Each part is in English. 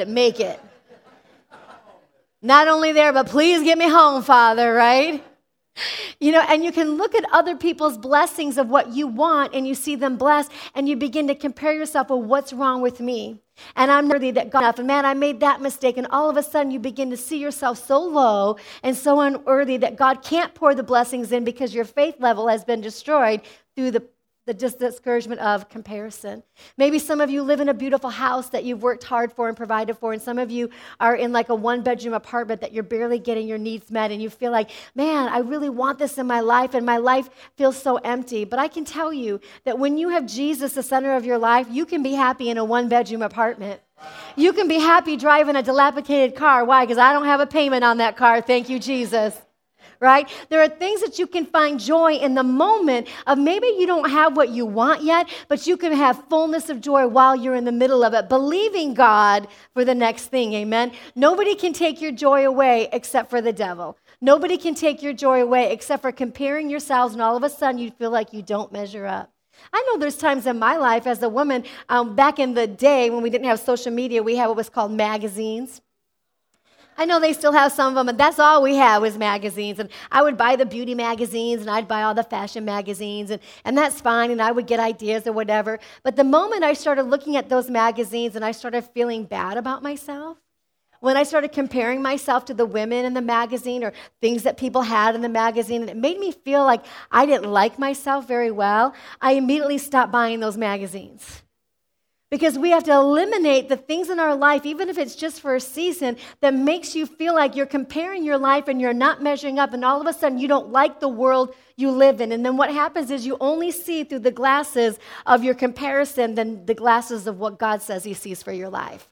it make it. Not only there, but please get me home, Father, right? You know, and you can look at other people's blessings of what you want and you see them blessed and you begin to compare yourself with what's wrong with me. And I'm worthy that God. And man, I made that mistake. And all of a sudden you begin to see yourself so low and so unworthy that God can't pour the blessings in because your faith level has been destroyed through the the discouragement of comparison. Maybe some of you live in a beautiful house that you've worked hard for and provided for, and some of you are in like a one bedroom apartment that you're barely getting your needs met, and you feel like, man, I really want this in my life, and my life feels so empty. But I can tell you that when you have Jesus the center of your life, you can be happy in a one bedroom apartment. You can be happy driving a dilapidated car. Why? Because I don't have a payment on that car. Thank you, Jesus right? There are things that you can find joy in the moment of maybe you don't have what you want yet, but you can have fullness of joy while you're in the middle of it, believing God for the next thing. Amen. Nobody can take your joy away except for the devil. Nobody can take your joy away except for comparing yourselves, and all of a sudden you feel like you don't measure up. I know there's times in my life as a woman, um, back in the day when we didn't have social media, we had what was called magazines. I know they still have some of them, and that's all we had was magazines. And I would buy the beauty magazines, and I'd buy all the fashion magazines, and, and that's fine, and I would get ideas or whatever. But the moment I started looking at those magazines and I started feeling bad about myself, when I started comparing myself to the women in the magazine or things that people had in the magazine, and it made me feel like I didn't like myself very well, I immediately stopped buying those magazines. Because we have to eliminate the things in our life, even if it's just for a season, that makes you feel like you're comparing your life and you're not measuring up, and all of a sudden you don't like the world you live in. And then what happens is you only see through the glasses of your comparison than the glasses of what God says He sees for your life.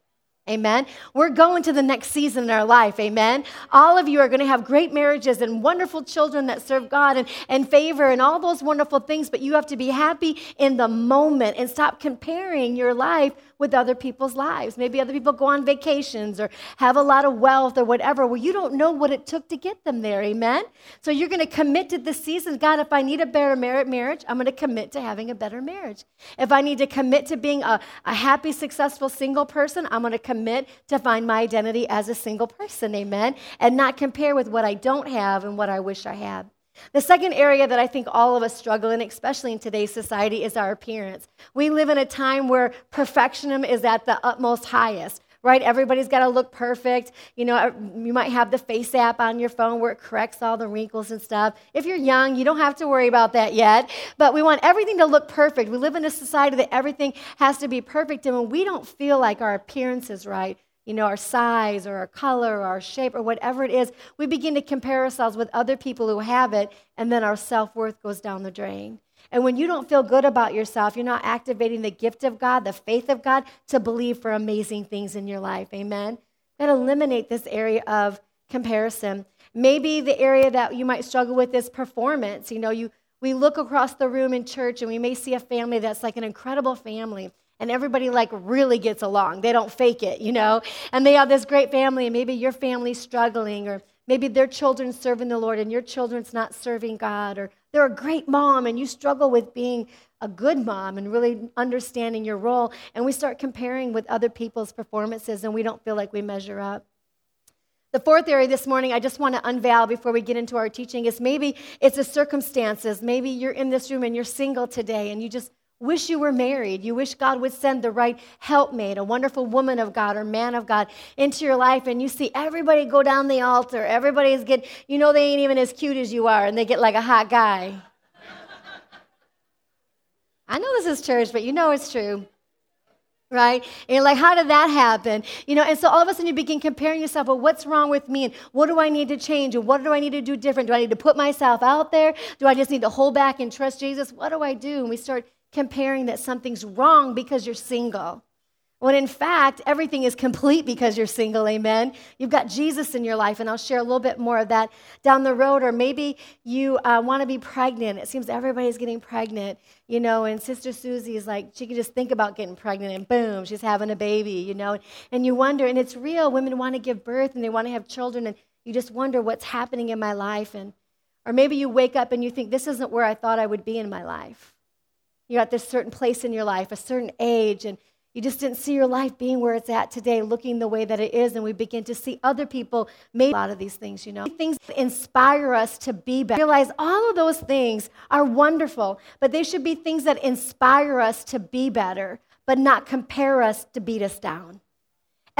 Amen. We're going to the next season in our life. Amen. All of you are going to have great marriages and wonderful children that serve God and, and favor and all those wonderful things, but you have to be happy in the moment and stop comparing your life with other people's lives. Maybe other people go on vacations or have a lot of wealth or whatever. Well, you don't know what it took to get them there. Amen. So you're going to commit to this season. God, if I need a better marriage, I'm going to commit to having a better marriage. If I need to commit to being a, a happy, successful single person, I'm going to commit to find my identity as a single person. Amen. And not compare with what I don't have and what I wish I had. The second area that I think all of us struggle in, especially in today's society, is our appearance. We live in a time where perfectionism is at the utmost highest right? Everybody's got to look perfect. You know, you might have the face app on your phone where it corrects all the wrinkles and stuff. If you're young, you don't have to worry about that yet. But we want everything to look perfect. We live in a society that everything has to be perfect. And when we don't feel like our appearance is right, you know, our size or our color or our shape or whatever it is, we begin to compare ourselves with other people who have it, and then our self worth goes down the drain. And when you don't feel good about yourself, you're not activating the gift of God, the faith of God, to believe for amazing things in your life. Amen? And eliminate this area of comparison. Maybe the area that you might struggle with is performance. You know, you we look across the room in church and we may see a family that's like an incredible family and everybody like really gets along. They don't fake it, you know? And they have this great family, and maybe your family's struggling, or maybe their children serving the Lord and your children's not serving God, or they're a great mom and you struggle with being a good mom and really understanding your role. And we start comparing with other people's performances and we don't feel like we measure up. The fourth area this morning I just want to unveil before we get into our teaching is maybe it's the circumstances. Maybe you're in this room and you're single today and you just wish you were married. You wish God would send the right helpmate, a wonderful woman of God or man of God into your life, and you see everybody go down the altar. Everybody's get, you know, they ain't even as cute as you are, and they get like a hot guy. I know this is church, but you know it's true. Right? And you're like, how did that happen? You know, and so all of a sudden you begin comparing yourself, well, what's wrong with me? And what do I need to change? And what do I need to do different? Do I need to put myself out there? Do I just need to hold back and trust Jesus? What do I do? And we start comparing that something's wrong because you're single. When in fact, everything is complete because you're single, amen. You've got Jesus in your life, and I'll share a little bit more of that down the road. Or maybe you uh, want to be pregnant. It seems everybody's getting pregnant, you know, and Sister Susie is like, she can just think about getting pregnant, and boom, she's having a baby, you know. And you wonder, and it's real, women want to give birth and they want to have children, and you just wonder what's happening in my life. And, or maybe you wake up and you think, this isn't where I thought I would be in my life you're at this certain place in your life, a certain age, and You just didn't see your life being where it's at today, looking the way that it is, and we begin to see other people make a lot of these things, you know. Things inspire us to be better. Realize all of those things are wonderful, but they should be things that inspire us to be better, but not compare us to beat us down.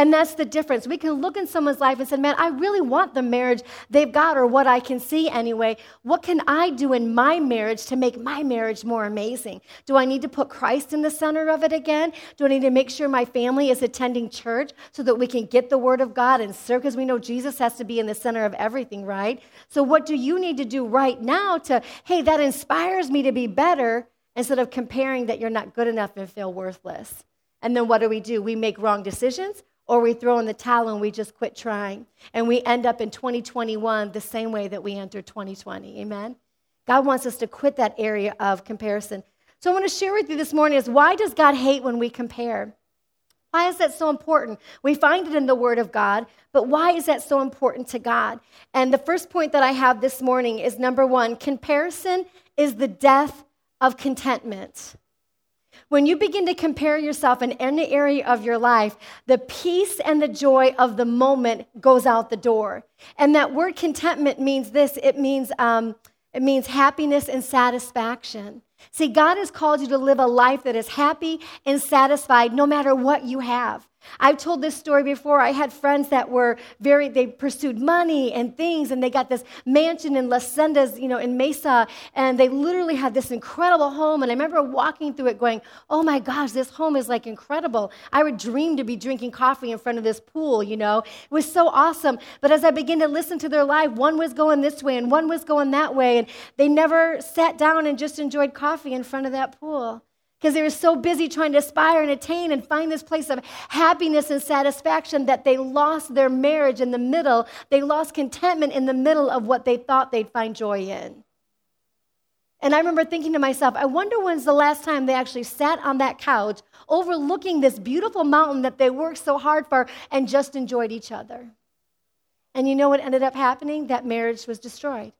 And that's the difference. We can look in someone's life and say, man, I really want the marriage they've got, or what I can see anyway. What can I do in my marriage to make my marriage more amazing? Do I need to put Christ in the center of it again? Do I need to make sure my family is attending church so that we can get the word of God and serve? Because we know Jesus has to be in the center of everything, right? So, what do you need to do right now to, hey, that inspires me to be better instead of comparing that you're not good enough and feel worthless? And then what do we do? We make wrong decisions or we throw in the towel and we just quit trying. And we end up in 2021 the same way that we entered 2020. Amen? God wants us to quit that area of comparison. So I want to share with you this morning is why does God hate when we compare? Why is that so important? We find it in the Word of God, but why is that so important to God? And the first point that I have this morning is number one comparison is the death of contentment. When you begin to compare yourself in any area of your life, the peace and the joy of the moment goes out the door. And that word contentment means this it means, um, it means happiness and satisfaction. See, God has called you to live a life that is happy and satisfied no matter what you have. I've told this story before. I had friends that were very, they pursued money and things, and they got this mansion in Las Sendas, you know, in Mesa, and they literally had this incredible home. And I remember walking through it going, oh my gosh, this home is like incredible. I would dream to be drinking coffee in front of this pool, you know. It was so awesome. But as I began to listen to their life, one was going this way and one was going that way, and they never sat down and just enjoyed coffee in front of that pool because they were so busy trying to aspire and attain and find this place of happiness and satisfaction that they lost their marriage in the middle. They lost contentment in the middle of what they thought they'd find joy in. And I remember thinking to myself, I wonder when's the last time they actually sat on that couch overlooking this beautiful mountain that they worked so hard for and just enjoyed each other. And you know what ended up happening? That marriage was destroyed.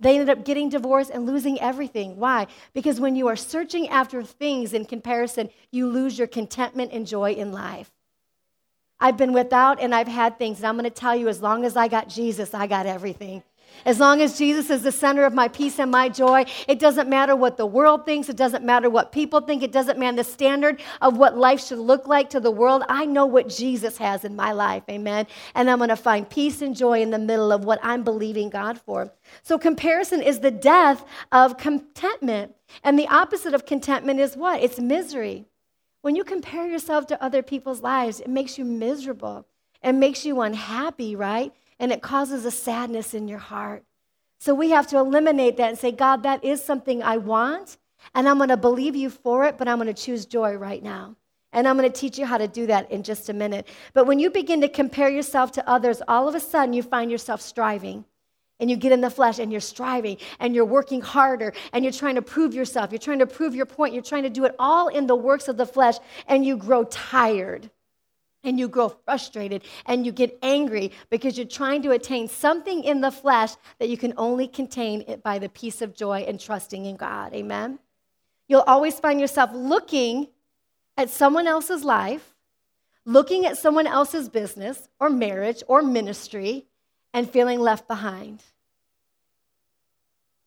They ended up getting divorced and losing everything. Why? Because when you are searching after things in comparison, you lose your contentment and joy in life. I've been without and I've had things, and I'm going to tell you as long as I got Jesus, I got everything. As long as Jesus is the center of my peace and my joy, it doesn't matter what the world thinks. It doesn't matter what people think. It doesn't matter the standard of what life should look like to the world. I know what Jesus has in my life. Amen. And I'm going to find peace and joy in the middle of what I'm believing God for. So, comparison is the death of contentment. And the opposite of contentment is what? It's misery. When you compare yourself to other people's lives, it makes you miserable. It makes you unhappy, right? And it causes a sadness in your heart. So we have to eliminate that and say, God, that is something I want, and I'm going to believe you for it, but I'm going to choose joy right now. And I'm going to teach you how to do that in just a minute. But when you begin to compare yourself to others, all of a sudden you find yourself striving. And you get in the flesh and you're striving and you're working harder and you're trying to prove yourself. You're trying to prove your point. You're trying to do it all in the works of the flesh and you grow tired and you grow frustrated and you get angry because you're trying to attain something in the flesh that you can only contain it by the peace of joy and trusting in God. Amen. You'll always find yourself looking at someone else's life, looking at someone else's business or marriage or ministry, and feeling left behind.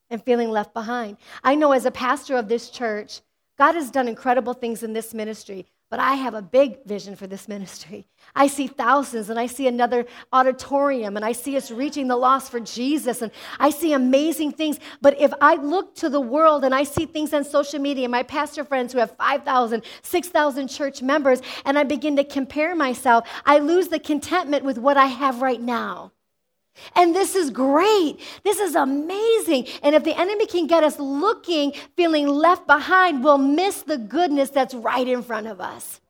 And feeling left behind. I know as a pastor of this church, God has done incredible things in this ministry. But I have a big vision for this ministry. I see thousands, and I see another auditorium, and I see us reaching the lost for Jesus, and I see amazing things. But if I look to the world and I see things on social media, my pastor friends who have 5,000, 6,000 church members, and I begin to compare myself, I lose the contentment with what I have right now. And this is great. This is amazing. And if the enemy can get us looking, feeling left behind, we'll miss the goodness that's right in front of us.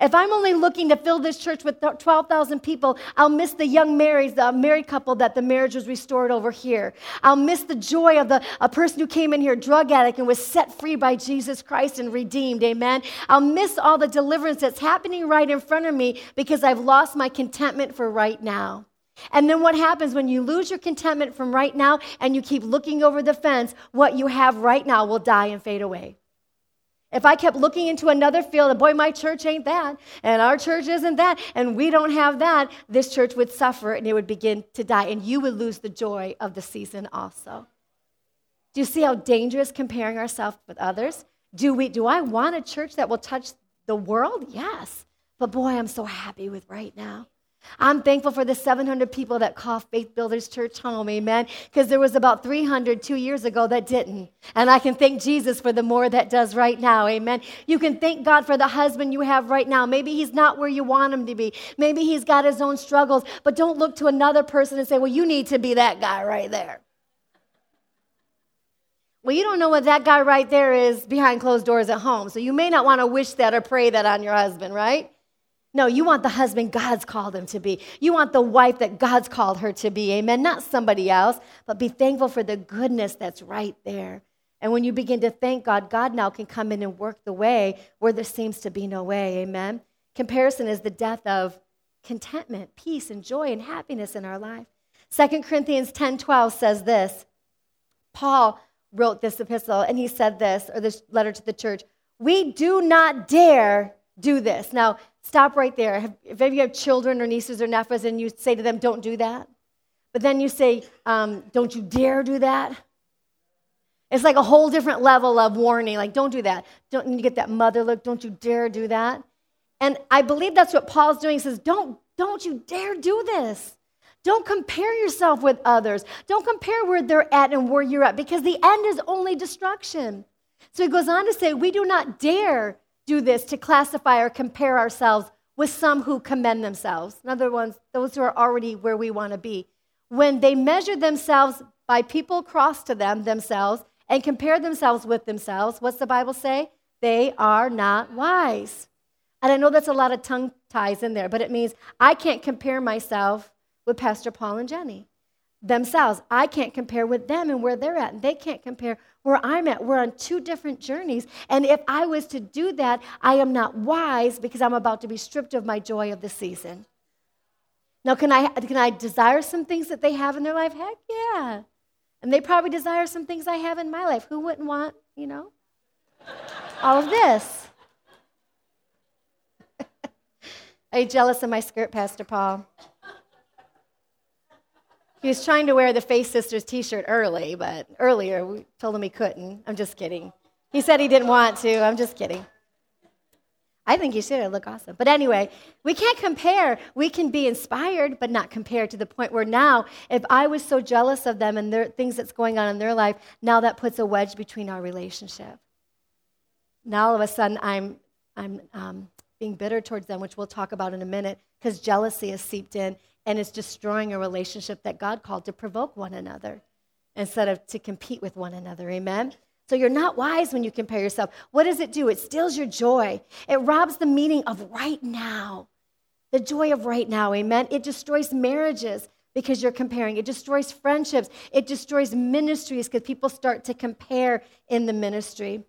If I'm only looking to fill this church with 12,000 people, I'll miss the young married, the married couple that the marriage was restored over here. I'll miss the joy of the, a person who came in here, drug addict, and was set free by Jesus Christ and redeemed. Amen. I'll miss all the deliverance that's happening right in front of me because I've lost my contentment for right now. And then what happens when you lose your contentment from right now and you keep looking over the fence? What you have right now will die and fade away. If I kept looking into another field, and boy, my church ain't that, and our church isn't that, and we don't have that, this church would suffer and it would begin to die, and you would lose the joy of the season also. Do you see how dangerous comparing ourselves with others? Do, we, do I want a church that will touch the world? Yes. But boy, I'm so happy with right now. I'm thankful for the 700 people that call Faith Builders Church home, amen, because there was about 300 two years ago that didn't. And I can thank Jesus for the more that does right now, amen. You can thank God for the husband you have right now. Maybe he's not where you want him to be. Maybe he's got his own struggles, but don't look to another person and say, well, you need to be that guy right there. Well, you don't know what that guy right there is behind closed doors at home, so you may not want to wish that or pray that on your husband, right? No, you want the husband God's called him to be. You want the wife that God's called her to be. Amen. Not somebody else, but be thankful for the goodness that's right there. And when you begin to thank God, God now can come in and work the way where there seems to be no way. Amen. Comparison is the death of contentment, peace, and joy and happiness in our life. 2 Corinthians 10 12 says this Paul wrote this epistle and he said this, or this letter to the church We do not dare do this. Now, Stop right there. If you have children or nieces or nephews and you say to them, don't do that, but then you say, um, don't you dare do that, it's like a whole different level of warning. Like, don't do that. Don't you get that mother look. Don't you dare do that. And I believe that's what Paul's doing. He says, don't, don't you dare do this. Don't compare yourself with others. Don't compare where they're at and where you're at because the end is only destruction. So he goes on to say, we do not dare do this to classify or compare ourselves with some who commend themselves. In other words, those who are already where we want to be. When they measure themselves by people cross to them themselves and compare themselves with themselves, what's the Bible say? They are not wise. And I know that's a lot of tongue ties in there, but it means I can't compare myself with Pastor Paul and Jenny themselves. I can't compare with them and where they're at, and they can't compare where I'm at. We're on two different journeys. And if I was to do that, I am not wise because I'm about to be stripped of my joy of the season. Now, can I, can I desire some things that they have in their life? Heck yeah. And they probably desire some things I have in my life. Who wouldn't want, you know, all of this? Are you jealous of my skirt, Pastor Paul? He was trying to wear the Faith Sisters t shirt early, but earlier we told him he couldn't. I'm just kidding. He said he didn't want to. I'm just kidding. I think he should. It look awesome. But anyway, we can't compare. We can be inspired, but not compared to the point where now, if I was so jealous of them and their things that's going on in their life, now that puts a wedge between our relationship. Now all of a sudden, I'm, I'm um, being bitter towards them, which we'll talk about in a minute, because jealousy has seeped in and it's destroying a relationship that God called to provoke one another instead of to compete with one another. Amen? So you're not wise when you compare yourself. What does it do? It steals your joy, it robs the meaning of right now. The joy of right now. Amen? It destroys marriages because you're comparing. It destroys friendships. It destroys ministries because people start to compare in the ministry.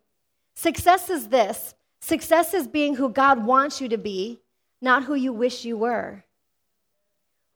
Success is this success is being who God wants you to be, not who you wish you were.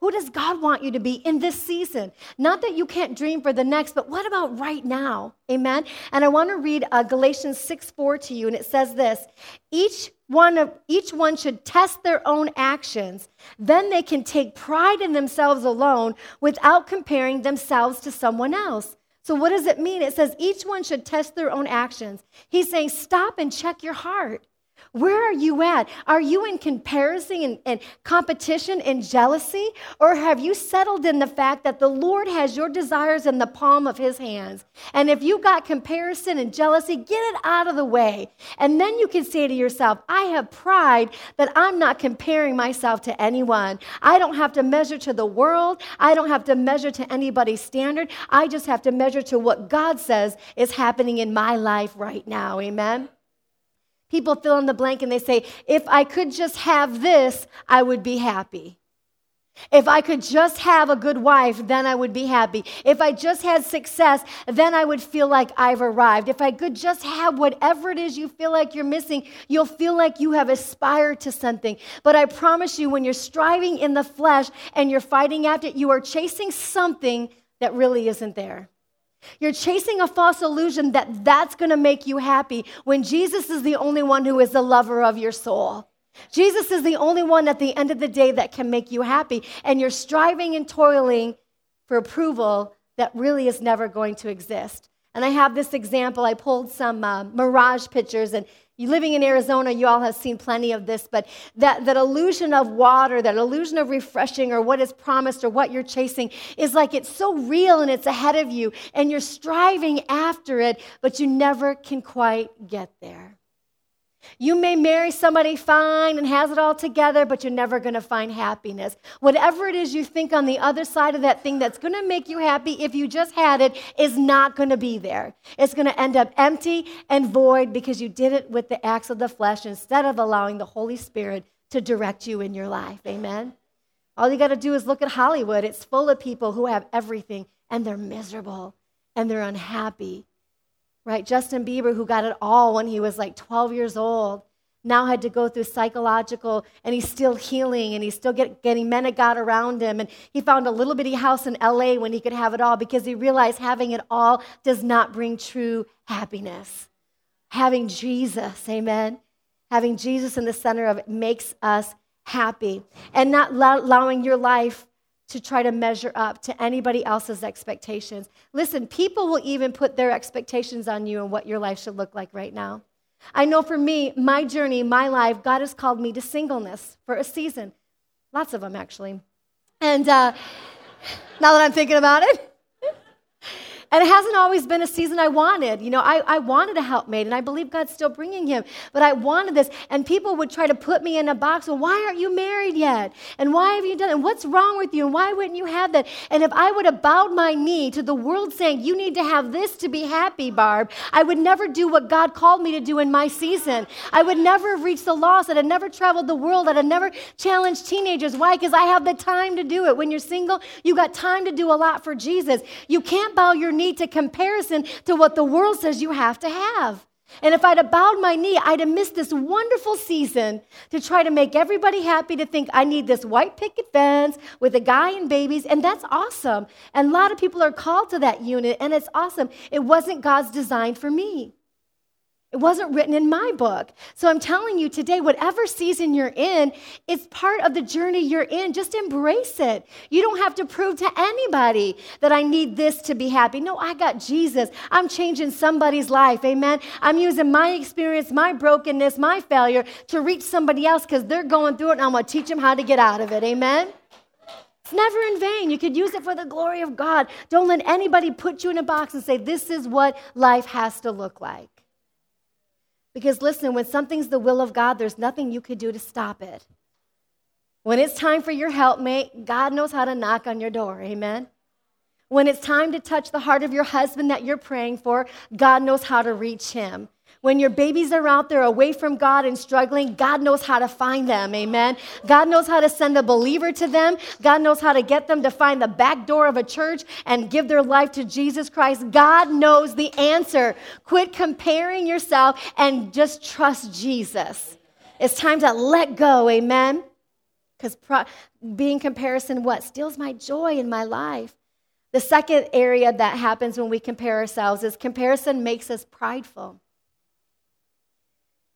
Who does God want you to be in this season? Not that you can't dream for the next, but what about right now? Amen. And I want to read uh, Galatians 6 4 to you, and it says this each one, of, each one should test their own actions. Then they can take pride in themselves alone without comparing themselves to someone else. So, what does it mean? It says each one should test their own actions. He's saying, stop and check your heart. Where are you at? Are you in comparison and, and, competition and jealousy? Or have you settled in the fact that the Lord has your desires in the palm of his hands? And if you got comparison and jealousy, get it out of the way. And then you can say to yourself, I have pride that I'm not comparing myself to anyone. I don't have to measure to the world, I don't have to measure to anybody's standard. I just have to measure to what God says is happening in my life right now. Amen. People fill in the blank and they say, if I could just have this, I would be happy. If I could just have a good wife, then I would be happy. If I just had success, then I would feel like I've arrived. If I could just have whatever it is you feel like you're missing, you'll feel like you have aspired to something. But I promise you, when you're striving in the flesh and you're fighting after it, you are chasing something that really isn't there. You're chasing a false illusion that that's going to make you happy when Jesus is the only one who is the lover of your soul. Jesus is the only one at the end of the day that can make you happy. And you're striving and toiling for approval that really is never going to exist. And I have this example. I pulled some uh, mirage pictures, and living in Arizona, you all have seen plenty of this, but that, that illusion of water, that illusion of refreshing or what is promised or what you're chasing is like it's so real and it's ahead of you, and you're striving after it, but you never can quite get there. You may marry somebody fine and has it all together, but you're never going to find happiness. Whatever it is you think on the other side of that thing that's going to make you happy if you just had it is not going to be there. It's going to end up empty and void because you did it with the acts of the flesh instead of allowing the Holy Spirit to direct you in your life. Amen. All you got to do is look at Hollywood. It's full of people who have everything and they're miserable and they're unhappy right? Justin Bieber, who got it all when he was like 12 years old, now had to go through psychological, and he's still healing, and he's still get, getting men of God around him. And he found a little bitty house in LA when he could have it all because he realized having it all does not bring true happiness. Having Jesus, amen? Having Jesus in the center of it makes us happy. And not allowing your life to try to measure up to anybody else's expectations. Listen, people will even put their expectations on you and what your life should look like right now. I know for me, my journey, my life, God has called me to singleness for a season. Lots of them, actually. And uh, now that I'm thinking about it, and it hasn't always been a season I wanted. You know, I, I wanted a helpmate, and I believe God's still bringing him. But I wanted this. And people would try to put me in a box. Well, why aren't you married yet? And why have you done it? And what's wrong with you? And why wouldn't you have that? And if I would have bowed my knee to the world saying, you need to have this to be happy, Barb, I would never do what God called me to do in my season. I would never have reached the lost. I'd have never traveled the world. I'd have never challenged teenagers. Why? Because I have the time to do it. When you're single, you got time to do a lot for Jesus. You can't bow your knee to comparison to what the world says you have to have. And if I'd have bowed my knee, I'd have missed this wonderful season to try to make everybody happy to think I need this white picket fence with a guy and babies, and that's awesome. And a lot of people are called to that unit, and it's awesome. It wasn't God's design for me. It wasn't written in my book. So I'm telling you today, whatever season you're in, it's part of the journey you're in. Just embrace it. You don't have to prove to anybody that I need this to be happy. No, I got Jesus. I'm changing somebody's life. Amen. I'm using my experience, my brokenness, my failure to reach somebody else because they're going through it and I'm going to teach them how to get out of it. Amen. It's never in vain. You could use it for the glory of God. Don't let anybody put you in a box and say, this is what life has to look like. Because listen, when something's the will of God, there's nothing you could do to stop it. When it's time for your helpmate, God knows how to knock on your door. Amen. When it's time to touch the heart of your husband that you're praying for, God knows how to reach him. When your babies are out there away from God and struggling, God knows how to find them. Amen. God knows how to send a believer to them. God knows how to get them to find the back door of a church and give their life to Jesus Christ. God knows the answer. Quit comparing yourself and just trust Jesus. It's time to let go. Amen. Because pro- being comparison, what? Steals my joy in my life. The second area that happens when we compare ourselves is comparison makes us prideful.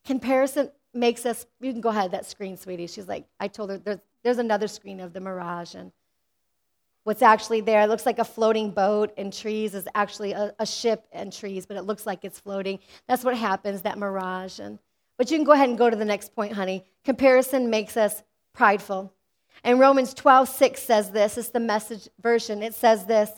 Comparison makes us, you can go ahead, that screen, sweetie. She's like, I told her, there's, there's another screen of the mirage. And what's actually there, it looks like a floating boat and trees is actually a, a ship and trees, but it looks like it's floating. That's what happens, that mirage. And, but you can go ahead and go to the next point, honey. Comparison makes us prideful. And Romans 12, 6 says this. It's the message version. It says this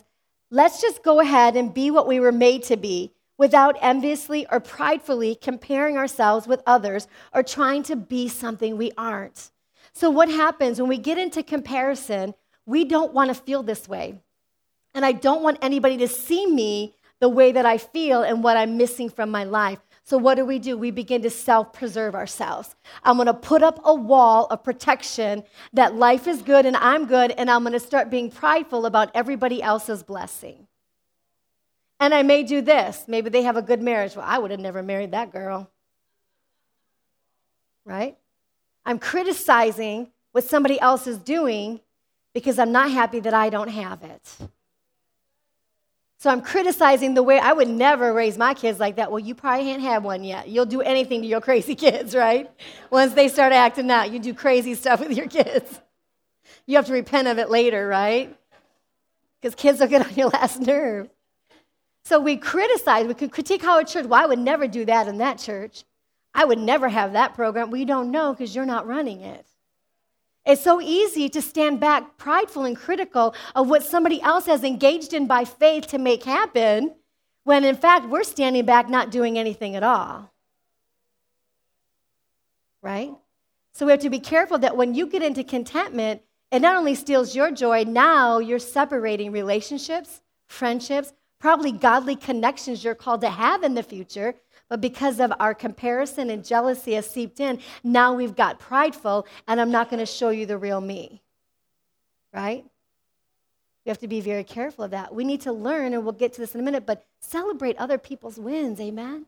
Let's just go ahead and be what we were made to be without enviously or pridefully comparing ourselves with others or trying to be something we aren't. So, what happens when we get into comparison? We don't want to feel this way. And I don't want anybody to see me the way that I feel and what I'm missing from my life. So, what do we do? We begin to self preserve ourselves. I'm going to put up a wall of protection that life is good and I'm good, and I'm going to start being prideful about everybody else's blessing. And I may do this. Maybe they have a good marriage. Well, I would have never married that girl. Right? I'm criticizing what somebody else is doing because I'm not happy that I don't have it. So I'm criticizing the way I would never raise my kids like that. Well, you probably ain't had one yet. You'll do anything to your crazy kids, right? Once they start acting out, you do crazy stuff with your kids. You have to repent of it later, right? Because kids will get on your last nerve. So we criticize, we can critique how a church, well, I would never do that in that church. I would never have that program. We don't know because you're not running it. It's so easy to stand back prideful and critical of what somebody else has engaged in by faith to make happen, when in fact we're standing back not doing anything at all. Right? So we have to be careful that when you get into contentment, it not only steals your joy, now you're separating relationships, friendships, probably godly connections you're called to have in the future but because of our comparison and jealousy has seeped in, now we've got prideful, and I'm not going to show you the real me. Right? We have to be very careful of that. We need to learn, and we'll get to this in a minute, but celebrate other people's wins. Amen?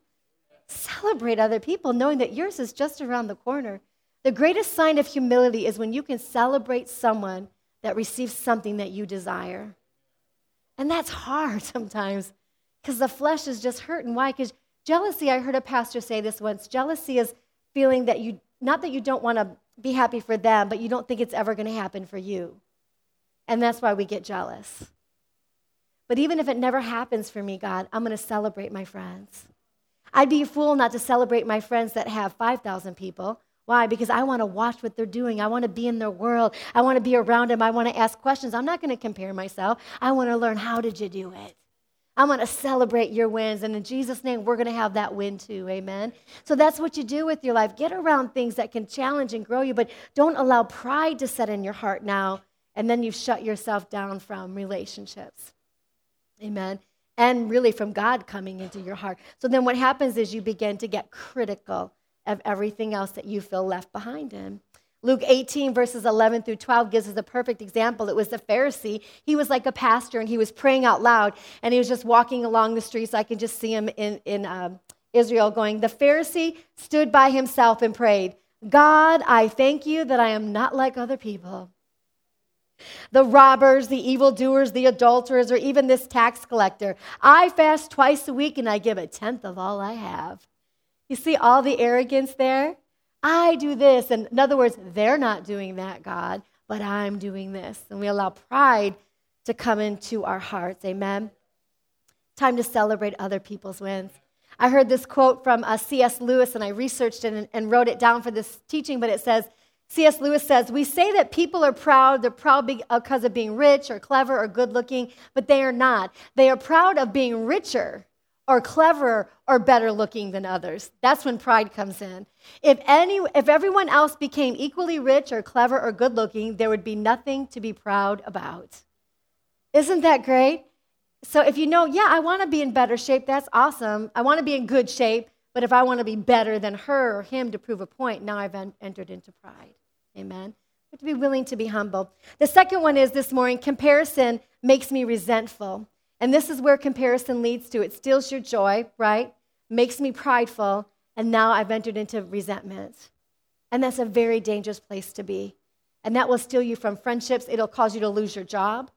Celebrate other people, knowing that yours is just around the corner. The greatest sign of humility is when you can celebrate someone that receives something that you desire. And that's hard sometimes because the flesh is just hurting. Why? Because Jealousy, I heard a pastor say this once jealousy is feeling that you, not that you don't want to be happy for them, but you don't think it's ever going to happen for you. And that's why we get jealous. But even if it never happens for me, God, I'm going to celebrate my friends. I'd be a fool not to celebrate my friends that have 5,000 people. Why? Because I want to watch what they're doing. I want to be in their world. I want to be around them. I want to ask questions. I'm not going to compare myself. I want to learn how did you do it? I want to celebrate your wins. And in Jesus' name, we're going to have that win too. Amen. So that's what you do with your life. Get around things that can challenge and grow you, but don't allow pride to set in your heart now. And then you shut yourself down from relationships. Amen. And really from God coming into your heart. So then what happens is you begin to get critical of everything else that you feel left behind in. Luke 18, verses 11 through 12, gives us a perfect example. It was the Pharisee. He was like a pastor and he was praying out loud and he was just walking along the streets. I can just see him in, in um, Israel going, The Pharisee stood by himself and prayed, God, I thank you that I am not like other people. The robbers, the evildoers, the adulterers, or even this tax collector. I fast twice a week and I give a tenth of all I have. You see all the arrogance there? I do this. And in other words, they're not doing that, God, but I'm doing this. And we allow pride to come into our hearts. Amen. Time to celebrate other people's wins. I heard this quote from uh, C.S. Lewis, and I researched it and, and wrote it down for this teaching, but it says, C.S. Lewis says, We say that people are proud. They're proud because of being rich or clever or good looking, but they are not. They are proud of being richer or cleverer or better looking than others. That's when pride comes in. If, any, if everyone else became equally rich or clever or good looking, there would be nothing to be proud about. Isn't that great? So if you know, yeah, I want to be in better shape, that's awesome. I want to be in good shape, but if I want to be better than her or him to prove a point, now I've en- entered into pride. Amen. have to be willing to be humble. The second one is this morning comparison makes me resentful. And this is where comparison leads to it steals your joy, right? Makes me prideful, and now I've entered into resentment. And that's a very dangerous place to be. And that will steal you from friendships. It'll cause you to lose your job.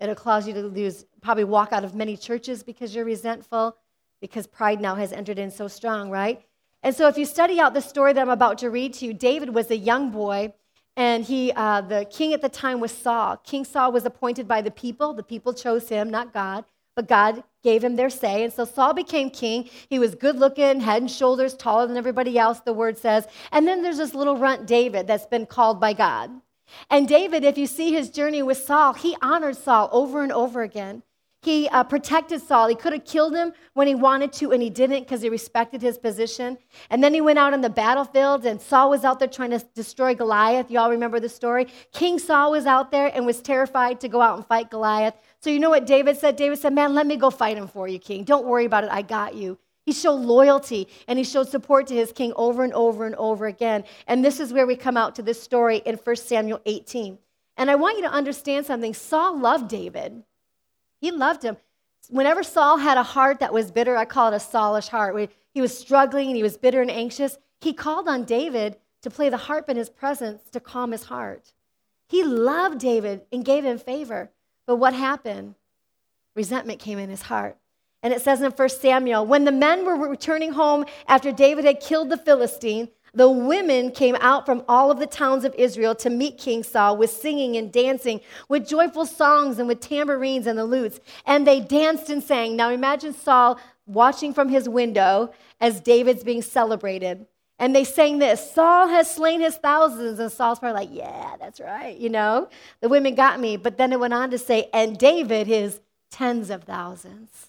It'll cause you to lose, probably walk out of many churches because you're resentful, because pride now has entered in so strong, right? And so if you study out the story that I'm about to read to you, David was a young boy and he, uh, the king at the time was Saul. King Saul was appointed by the people. The people chose him, not God, but God gave him their say. And so Saul became king. He was good looking, head and shoulders taller than everybody else, the word says. And then there's this little runt David that's been called by God. And David, if you see his journey with Saul, he honored Saul over and over again. He uh, protected Saul. He could have killed him when he wanted to, and he didn't because he respected his position. And then he went out on the battlefield, and Saul was out there trying to destroy Goliath. You all remember the story? King Saul was out there and was terrified to go out and fight Goliath. So you know what David said? David said, Man, let me go fight him for you, King. Don't worry about it. I got you. He showed loyalty and he showed support to his king over and over and over again. And this is where we come out to this story in 1 Samuel 18. And I want you to understand something. Saul loved David. He loved him. Whenever Saul had a heart that was bitter, I call it a Saulish heart, he was struggling and he was bitter and anxious, he called on David to play the harp in his presence to calm his heart. He loved David and gave him favor. But what happened? Resentment came in his heart. And it says in 1 Samuel, when the men were returning home after David had killed the Philistine, the women came out from all of the towns of Israel to meet King Saul with singing and dancing, with joyful songs and with tambourines and the lutes. And they danced and sang. Now imagine Saul watching from his window as David's being celebrated. And they sang this Saul has slain his thousands. And Saul's probably like, yeah, that's right. You know, the women got me. But then it went on to say, and David his tens of thousands.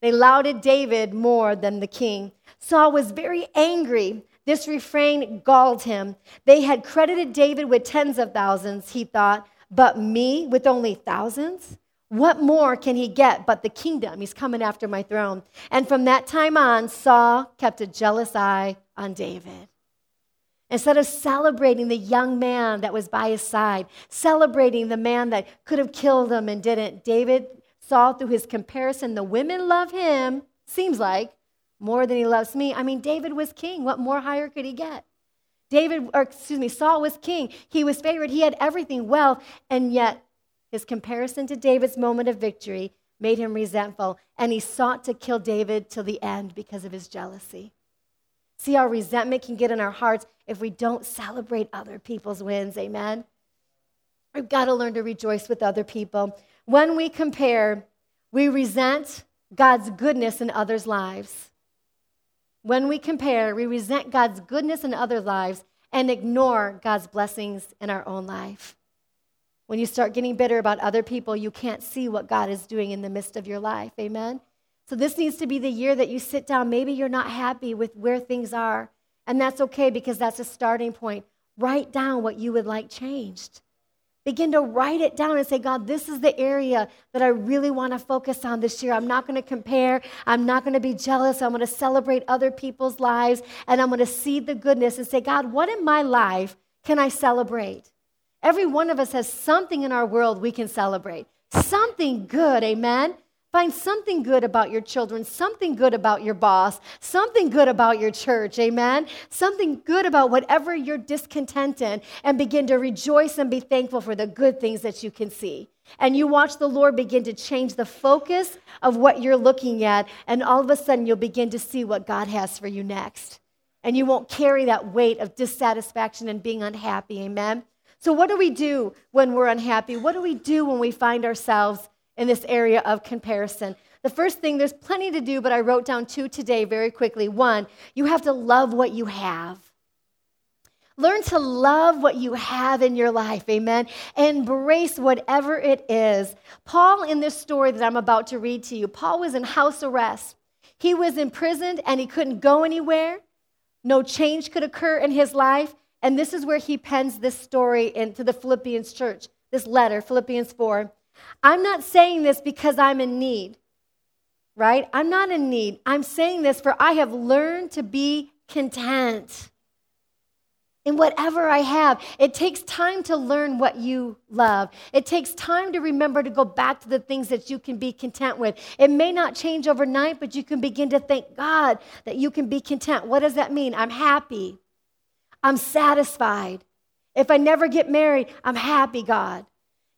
They lauded David more than the king. Saul was very angry this refrain galled him. They had credited David with tens of thousands, he thought, but me with only thousands? What more can he get but the kingdom? He's coming after my throne. And from that time on, Saul kept a jealous eye on David. Instead of celebrating the young man that was by his side, celebrating the man that could have killed him and didn't, David saw through his comparison the women love him, seems like, more than he loves me. I mean, David was king. What more higher could he get? David, or excuse me, Saul was king. He was favored. He had everything, wealth, and yet his comparison to David's moment of victory made him resentful, and he sought to kill David till the end because of his jealousy. See how resentment can get in our hearts if we don't celebrate other people's wins. Amen. We've got to learn to rejoice with other people. When we compare, we resent God's goodness in others' lives. When we compare, we resent God's goodness in other lives and ignore God's blessings in our own life. When you start getting bitter about other people, you can't see what God is doing in the midst of your life. Amen? So, this needs to be the year that you sit down. Maybe you're not happy with where things are, and that's okay because that's a starting point. Write down what you would like changed. Begin to write it down and say, God, this is the area that I really want to focus on this year. I'm not going to compare. I'm not going to be jealous. I'm going to celebrate other people's lives and I'm going to see the goodness and say, God, what in my life can I celebrate? Every one of us has something in our world we can celebrate. Something good, amen? Find something good about your children, something good about your boss, something good about your church, amen? Something good about whatever you're discontent in, and begin to rejoice and be thankful for the good things that you can see. And you watch the Lord begin to change the focus of what you're looking at, and all of a sudden you'll begin to see what God has for you next. And you won't carry that weight of dissatisfaction and being unhappy, amen? So, what do we do when we're unhappy? What do we do when we find ourselves in this area of comparison. The first thing, there's plenty to do, but I wrote down two today very quickly. One, you have to love what you have. Learn to love what you have in your life, amen? Embrace whatever it is. Paul, in this story that I'm about to read to you, Paul was in house arrest. He was imprisoned and he couldn't go anywhere. No change could occur in his life. And this is where he pens this story into the Philippians church, this letter, Philippians 4. I'm not saying this because I'm in need, right? I'm not in need. I'm saying this for I have learned to be content in whatever I have. It takes time to learn what you love. It takes time to remember to go back to the things that you can be content with. It may not change overnight, but you can begin to thank God that you can be content. What does that mean? I'm happy. I'm satisfied. If I never get married, I'm happy, God.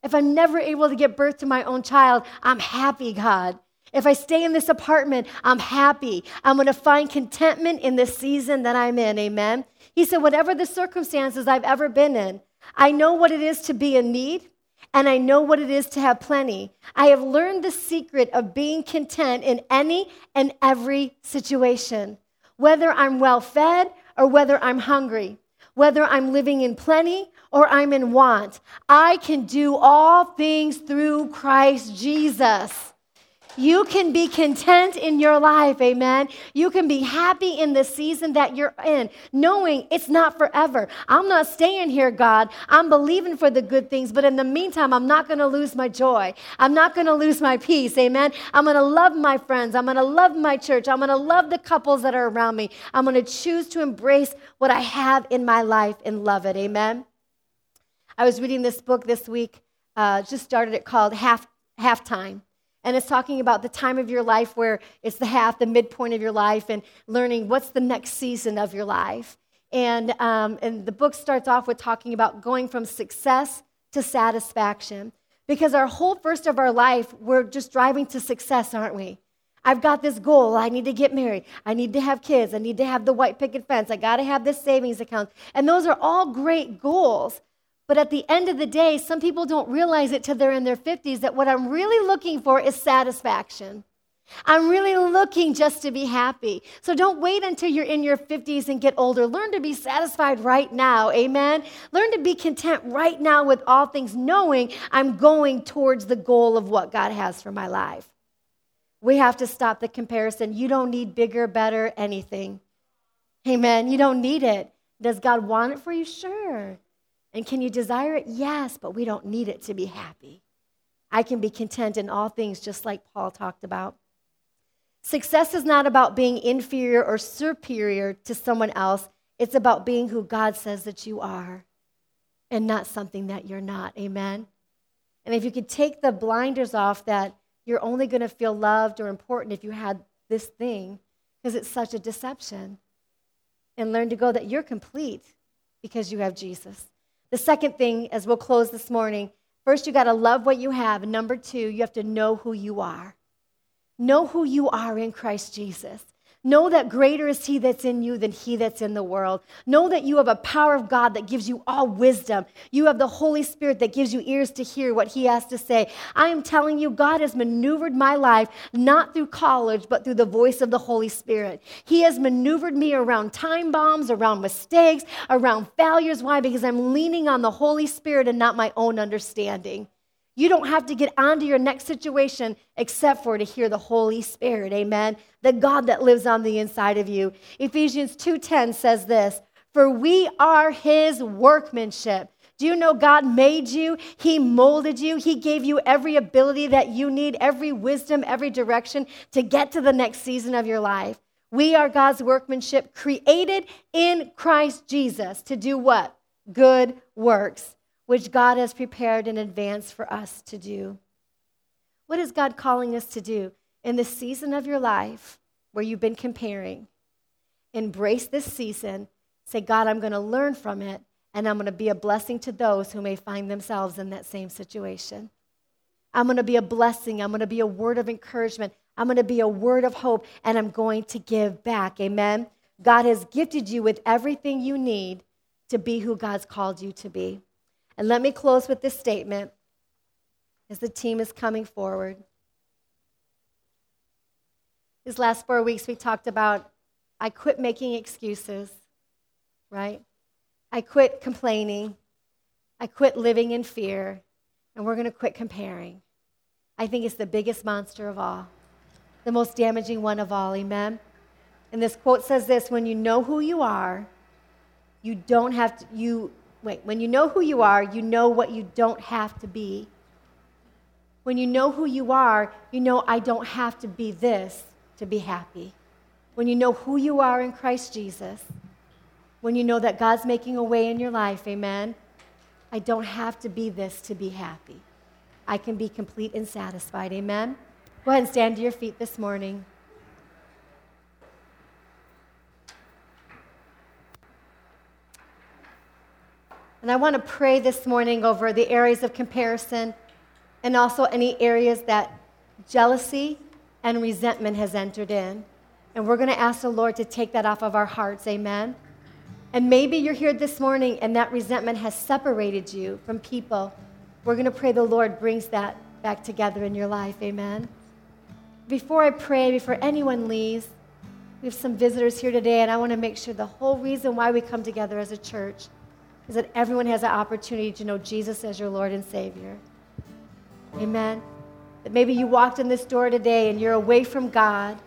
If I'm never able to give birth to my own child, I'm happy, God. If I stay in this apartment, I'm happy. I'm going to find contentment in this season that I'm in. Amen. He said, whatever the circumstances I've ever been in, I know what it is to be in need and I know what it is to have plenty. I have learned the secret of being content in any and every situation, whether I'm well fed or whether I'm hungry, whether I'm living in plenty or I'm in want. I can do all things through Christ Jesus. You can be content in your life, amen. You can be happy in the season that you're in, knowing it's not forever. I'm not staying here, God. I'm believing for the good things, but in the meantime, I'm not going to lose my joy. I'm not going to lose my peace, amen. I'm going to love my friends. I'm going to love my church. I'm going to love the couples that are around me. I'm going to choose to embrace what I have in my life and love it, amen. I was reading this book this week, uh, just started it called Half Halftime. And it's talking about the time of your life where it's the half, the midpoint of your life, and learning what's the next season of your life. And, um, and the book starts off with talking about going from success to satisfaction. Because our whole first of our life, we're just driving to success, aren't we? I've got this goal. I need to get married. I need to have kids. I need to have the white picket fence. I got to have this savings account. And those are all great goals. But at the end of the day, some people don't realize it till they're in their 50s that what I'm really looking for is satisfaction. I'm really looking just to be happy. So don't wait until you're in your 50s and get older. Learn to be satisfied right now. Amen. Learn to be content right now with all things, knowing I'm going towards the goal of what God has for my life. We have to stop the comparison. You don't need bigger, better, anything. Amen. You don't need it. Does God want it for you? Sure. And can you desire it? Yes, but we don't need it to be happy. I can be content in all things, just like Paul talked about. Success is not about being inferior or superior to someone else, it's about being who God says that you are and not something that you're not. Amen. And if you could take the blinders off that you're only going to feel loved or important if you had this thing, because it's such a deception, and learn to go that you're complete because you have Jesus. The second thing, as we'll close this morning, first you got to love what you have. And number two, you have to know who you are. Know who you are in Christ Jesus. Know that greater is He that's in you than He that's in the world. Know that you have a power of God that gives you all wisdom. You have the Holy Spirit that gives you ears to hear what He has to say. I am telling you, God has maneuvered my life not through college, but through the voice of the Holy Spirit. He has maneuvered me around time bombs, around mistakes, around failures. Why? Because I'm leaning on the Holy Spirit and not my own understanding. You don't have to get onto your next situation except for to hear the Holy Spirit. Amen. The God that lives on the inside of you. Ephesians 2:10 says this, "For we are his workmanship." Do you know God made you? He molded you. He gave you every ability that you need, every wisdom, every direction to get to the next season of your life. We are God's workmanship created in Christ Jesus to do what? Good works which God has prepared in advance for us to do. What is God calling us to do in the season of your life where you've been comparing? Embrace this season. Say, God, I'm going to learn from it, and I'm going to be a blessing to those who may find themselves in that same situation. I'm going to be a blessing. I'm going to be a word of encouragement. I'm going to be a word of hope, and I'm going to give back. Amen. God has gifted you with everything you need to be who God's called you to be. And let me close with this statement as the team is coming forward. These last four weeks, we talked about I quit making excuses, right? I quit complaining. I quit living in fear. And we're going to quit comparing. I think it's the biggest monster of all, the most damaging one of all. Amen? And this quote says this when you know who you are, you don't have to, you wait, when you know who you are, you know what you don't have to be. When you know who you are, you know I don't have to be this to be happy. When you know who you are in Christ Jesus, when you know that God's making a way in your life, amen, I don't have to be this to be happy. I can be complete and satisfied, amen. Go ahead and stand to your feet this morning. And I want to pray this morning over the areas of comparison and also any areas that jealousy and resentment has entered in. And we're going to ask the Lord to take that off of our hearts. Amen. And maybe you're here this morning and that resentment has separated you from people. We're going to pray the Lord brings that back together in your life. Amen. Before I pray, before anyone leaves, we have some visitors here today, and I want to make sure the whole reason why we come together as a church is that everyone has an opportunity to know Jesus as your Lord and Savior. Amen. That maybe you walked in this door today and you're away from God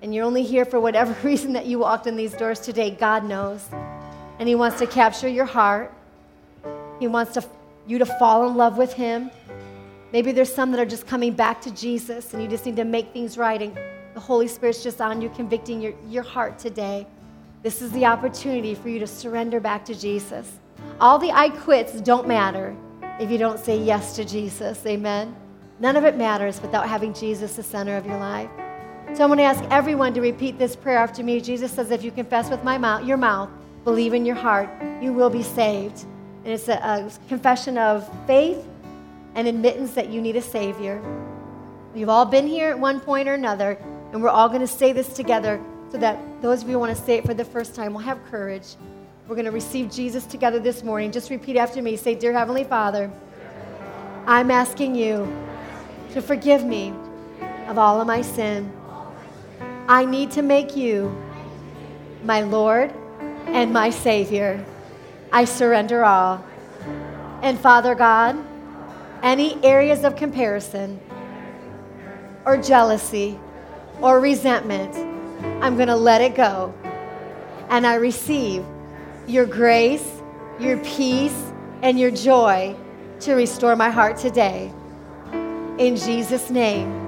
and you're only here for whatever reason that you walked in these doors today. God knows. And He wants to capture your heart. He wants to, you to fall in love with Him. Maybe there's some that are just coming back to Jesus and you just need to make things right and the Holy Spirit's just on you, convicting your, your heart today. This is the opportunity for you to surrender back to Jesus. All the I quits don't matter if you don't say yes to Jesus. Amen. None of it matters without having Jesus the center of your life. So I'm going to ask everyone to repeat this prayer after me. Jesus says, if you confess with my mouth, your mouth, believe in your heart, you will be saved. And it's a, a confession of faith and admittance that you need a Savior. We've all been here at one point or another, and we're all going to say this together so that those of you who want to say it for the first time will have courage. We're going to receive Jesus together this morning. Just repeat after me. Say, Dear Heavenly Father, I'm asking you to forgive me of all of my sin. I need to make you my Lord and my Savior. I surrender all. And Father God, any areas of comparison or jealousy or resentment, I'm going to let it go. And I receive your grace, your peace, and your joy to restore my heart today. In Jesus' name.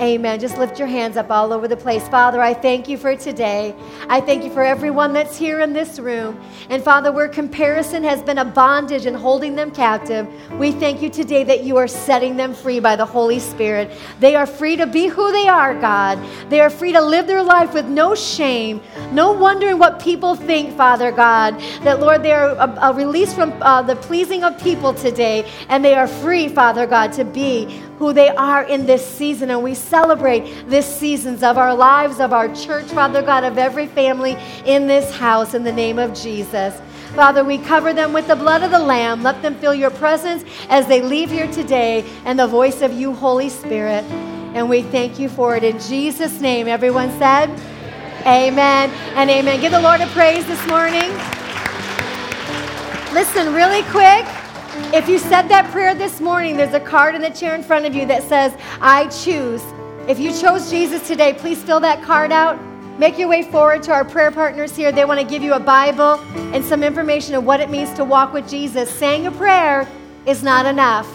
Amen. Just lift your hands up all over the place. Father, I thank you for today. I thank you for everyone that's here in this room. And Father, where comparison has been a bondage and holding them captive, we thank you today that you are setting them free by the Holy Spirit. They are free to be who they are, God. They are free to live their life with no shame, no wondering what people think, Father God. That, Lord, they are a, a release from uh, the pleasing of people today, and they are free, Father God, to be who they are in this season. And we celebrate this seasons of our lives, of our church, Father God, of every family in this house in the name of Jesus. Father, we cover them with the blood of the Lamb. Let them feel your presence as they leave here today and the voice of you, Holy Spirit. And we thank you for it in Jesus' name. Everyone said, Amen and amen. Give the Lord a praise this morning. Listen, really quick. If you said that prayer this morning, there's a card in the chair in front of you that says, I choose. If you chose Jesus today, please fill that card out. Make your way forward to our prayer partners here. They want to give you a Bible and some information of what it means to walk with Jesus. Saying a prayer is not enough.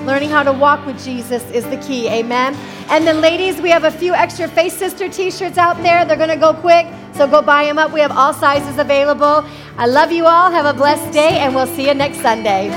Learning how to walk with Jesus is the key. Amen. And then, ladies, we have a few extra Faith Sister t shirts out there. They're going to go quick, so go buy them up. We have all sizes available. I love you all. Have a blessed day, and we'll see you next Sunday.